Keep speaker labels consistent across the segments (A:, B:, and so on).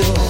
A: you.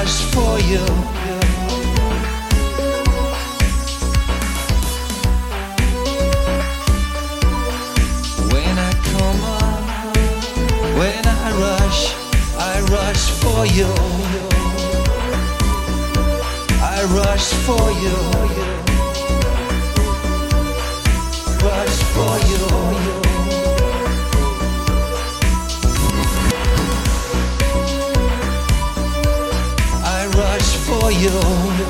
A: much for you. When I come up, when I rush, I rush for you. I rush for you. Rush for you. you.